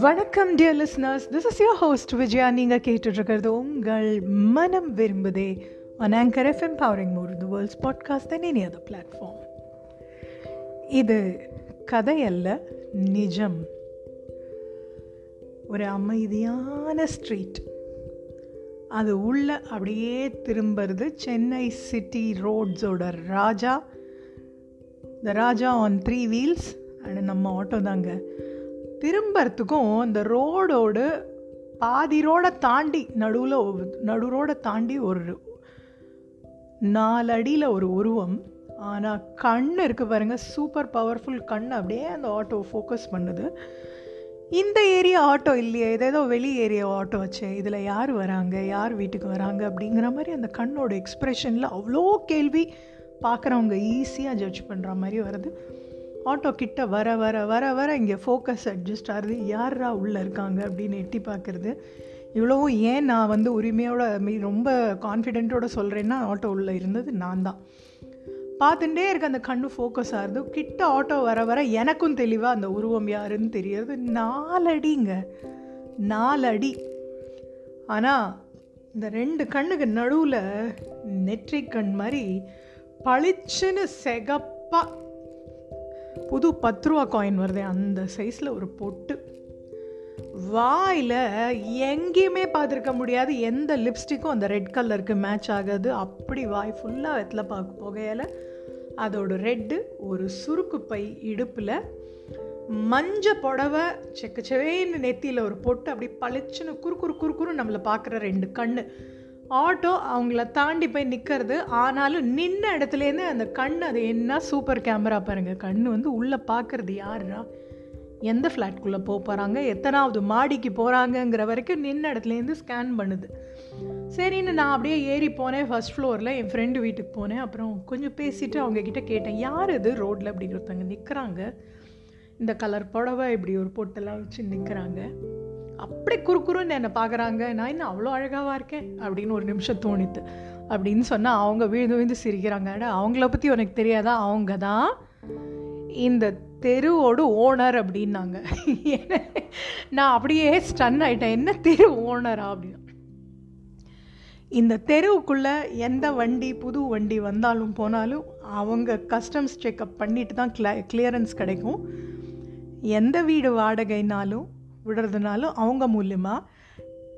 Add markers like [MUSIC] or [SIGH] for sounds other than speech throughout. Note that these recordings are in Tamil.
வணக்கம் dear listeners this is your host Vijaya நீங்கள் கேட்டுட்ருக்கிறது உங்கள் மனம் விரும்புதே on Anchor F empowering more the world's podcast than any other platform இது கதை அல்ல நிஜம். ஒரு அமைதியான ஸ்ட்ரீட் அது உள்ள அப்படியே திரும்புறது சென்னை சிட்டி ரோட்ஸோட ராஜா. The raja on three wheels and நம்ம ஆட்டோ தாங்க. திரும்புறதுக்கும் இந்த ரோடோடு பாதி ரோடை தாண்டி நடுவில் நடு ரோடை தாண்டி ஒரு நாலு அடியில் ஒரு உருவம். ஆனால் கண் இருக்குது பாருங்கள் சூப்பர் பவர்ஃபுல் கண் அப்படியே அந்த ஆட்டோ ஃபோக்கஸ் பண்ணுது. இந்த ஏரியா ஆட்டோ இல்லையே ஏதேதோ வெளி ஏரியா ஆட்டோ வச்சு இதில் யார் வராங்க யார் வீட்டுக்கு வராங்க அப்படிங்கிற மாதிரி அந்த கண்ணோட எக்ஸ்ப்ரெஷனில் அவ்வளோ கேள்வி. பார்க்குறவங்க ஈஸியாக ஜட்ஜ் பண்ணுற மாதிரி வருது. ஆட்டோ கிட்ட வர வர வர வர இங்கே ஃபோக்கஸ் அட்ஜஸ்ட் ஆகுது. யாரா உள்ளே இருக்காங்க அப்படின்னு எட்டி பார்க்குறது. இவ்வளவும் ஏன் நான் வந்து உரிமையோட மீ ரொம்ப கான்ஃபிடென்ட்டோட சொல்கிறேன்னா ஆட்டோ உள்ளே இருந்தது நான் தான். பார்த்துட்டே இருக்க அந்த கண்ணு ஃபோக்கஸ் ஆகுது. கிட்ட ஆட்டோ வர வர எனக்கும் தெளிவாக அந்த உருவம் யாருன்னு தெரியாது. நாலடிங்க. நாலடி. ஆனால் இந்த ரெண்டு கண்ணுக்கு நடுவில் நெற்றிக் கண் மாதிரி பளிச்சுன்னு செகப்பாக புது பத்து ரூபா காயின் வருது அந்த சைஸில் ஒரு பொட்டு. வாயில் எங்கேயுமே பார்த்துருக்க முடியாது. எந்த லிப்ஸ்டிக்கும் அந்த ரெட் கலருக்கு மேட்ச் ஆகாது. அப்படி வாய் ஃபுல்லாக வெத்தில் பார்க்க போகையில். அதோட ரெட்டு ஒரு சுருக்கு பை இடுப்பில் மஞ்ச புடவை செக்கச்சவேன்னு நெத்தியில் ஒரு பொட்டு அப்படி பளிச்சுன்னு குறு குறு குறு குறு நம்மளை பார்க்குற ரெண்டு கண்ணு. ஆட்டோ அவங்கள தாண்டி போய் நிற்கிறது ஆனாலும் நின்ன இடத்துலேருந்து அந்த கண் அது என்ன சூப்பர் கேமரா பாருங்கள் கண் வந்து உள்ளே பார்க்குறது யாருடா எந்த ஃப்ளாட்குள்ளே போக போகிறாங்க எத்தனாவது மாடிக்கு போகிறாங்கங்கிற வரைக்கும் நின்ன இடத்துலேருந்து ஸ்கேன் பண்ணுது. சரின்னு நான் அப்படியே ஏறி போனேன். ஃபஸ்ட் ஃப்ளோரில் என் ஃப்ரெண்டு வீட்டுக்கு போனேன். அப்புறம் கொஞ்சம் பேசிவிட்டு அவங்கக்கிட்ட கேட்டேன் யார் இது ரோட்டில் அப்படி ஒருத்தவங்க நிற்கிறாங்க இந்த கலர் புடவை இப்படி ஒரு பொட்டெல்லாம் வச்சு நிற்கிறாங்க அப்படி குறுக்குறுன்னு என்னை பார்க்குறாங்க. நான் இன்னும் அவ்வளோ அழகாவாக இருக்கேன்? அப்படின்னு ஒரு நிமிஷம் தோணித்து. அப்படின்னு சொன்னால் அவங்க விழுந்து விழுந்து சிரிக்கிறாங்க. அவங்கள பற்றி உனக்கு தெரியாதா? அவங்க தான் இந்த தெருவோட ஓனர் அப்படின்னாங்க. [LAUGHS] நான் அப்படியே ஸ்டன் ஆகிட்டேன் என்ன தெரு ஓனரா அப்படின்னு. இந்த தெருவுக்குள்ளே எந்த வண்டி புது வண்டி வந்தாலும் போனாலும் அவங்க கஸ்டம்ஸ் செக்கப் பண்ணிட்டு தான் கிள கிளியரன்ஸ் கிடைக்கும். எந்த வீடு வாடகைனாலும் விடுறதுனாலும் அவங்க மூலியமாக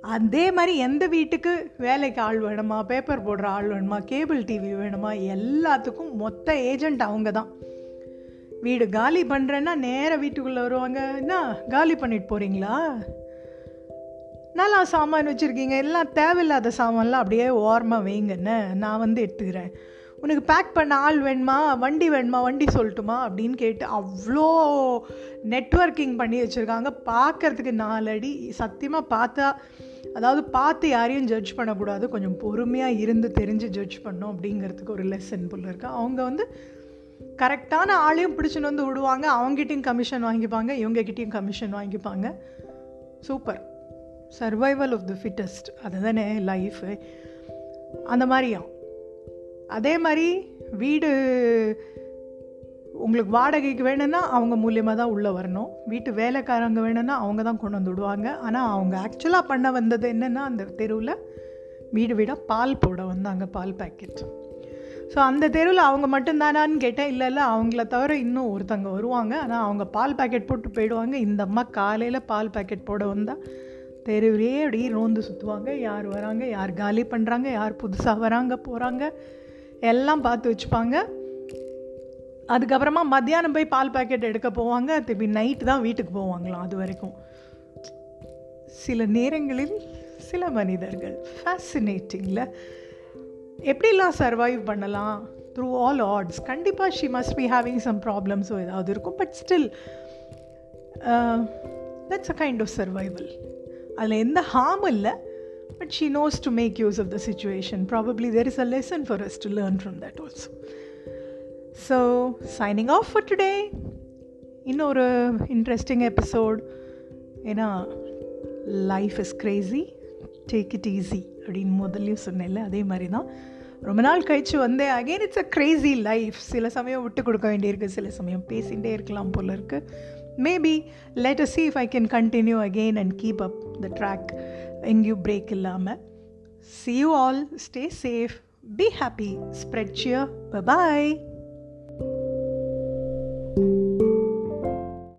அதே மாதிரி எந்த வீட்டுக்கு வேலைக்கு ஆள் வேணுமா பேப்பர் போடுற ஆள் வேணுமா கேபிள் டிவி வேணுமா எல்லாத்துக்கும் மொத்த ஏஜெண்ட் அவங்க தான். வீடு காலி பண்ணுறேன்னா நேராக வீட்டுக்குள்ளே வருவாங்க. என்ன காலி பண்ணிட்டு போகிறீங்களா நல்லா சாமான் வச்சுருக்கீங்க. எல்லாம் தேவையில்லாத சாமான்லாம் அப்படியே ஓரமாக வைங்கன்னு நான் வந்து எடுத்துக்கிறேன். உனக்கு பேக் பண்ண ஆள் வேணுமா? வண்டி வேணுமா? வண்டி சொல்லட்டுமா? அப்படின்னு கேட்டு அவ்வளோ நெட்ஒர்க்கிங் பண்ணி வச்சுருக்காங்க. பார்க்குறதுக்கு நாலடி. சத்தியமாக பார்த்தா அதாவது பார்த்து யாரையும் ஜட்ஜ் பண்ணக்கூடாது. கொஞ்சம் பொறுமையாக இருந்து தெரிஞ்சு ஜட்ஜ் பண்ணோம் அப்படிங்கிறதுக்கு ஒரு லெசன் புல் இருக்கு. அவங்க வந்து கரெக்டான ஆளையும் பிடிச்சின்னு வந்து விடுவாங்க. அவங்ககிட்டையும் கமிஷன் வாங்கிப்பாங்க. இவங்ககிட்டையும் கமிஷன் வாங்கிப்பாங்க. Super survival of the fittest அதுதானே லைஃபு அந்த மாதிரியும் அதே மாதிரி வீடு உங்களுக்கு வாடகைக்கு வேணும்னா அவங்க மூலியமாக தான் உள்ளே வரணும். வீட்டு வேலைக்காரங்க வேணும்னா அவங்க தான் கொண்டு வந்து விடுவாங்க. ஆனால் அவங்க ஆக்சுவலாக பண்ண வந்தது என்னென்னா அந்த தெருவில் வீடு வீடாக பால் போட வந்தாங்க பால் பேக்கெட் ஸோ அந்த தெருவில் அவங்க மட்டும்தானான்னு கேட்டேன். இல்லை இல்லை அவங்கள தவிர இன்னும் ஒருத்தங்க வருவாங்க. ஆனால் அவங்க பால் பேக்கெட் போட்டு போயிடுவாங்க. இந்த அம்மா காலையில் பால் பேக்கெட் போட வந்தால் தெருவிலே அப்படியே ரோந்து சுற்றுவாங்க யார் வராங்க யார் காலி பண்ணுறாங்க யார் புதுசாக வராங்க போகிறாங்க எல்லாம் பார்த்து வச்சுப்பாங்க. அதுக்கப்புறமா மத்தியானம் போய் பால் பேக்கெட் எடுக்க போவாங்க. திருப்பி நைட்டு தான் வீட்டுக்கு போவாங்களாம் அது வரைக்கும். சில நேரங்களில் சில மனிதர்கள் ஃபேசினேட்டிங்கில் எப்படிலாம் சர்வைவ் பண்ணலாம்? த்ரூ ஆல் ஆட்ஸ் கண்டிப்பாக she must be having some ப்ராப்ளம்ஸோ ஏதாவது இருக்கும். But still that's a kind of survival அதில் எந்த ஹார்ம் இல்லை. but she knows to make use of the situation. Probably there is a lesson for us to learn from that also. So, signing off for today. In our interesting episode, you know, life is crazy. Take it easy. அப்படின்னு முதல்லையும் சொன்னேன்ல அதே மாதிரி தான் ரொம்ப நாள் கழிச்சு வந்தேன் again it's a crazy life சில சமயம் விட்டு கொடுக்க வேண்டியிருக்கு சில சமயம் பேசிகிட்டே இருக்கலாம் போல இருக்குது maybe let a see if I can continue again and keep up the track எங்கேயும் பிரேக் இல்லாமல் see you all stay safe be happy spread cheer bye thank you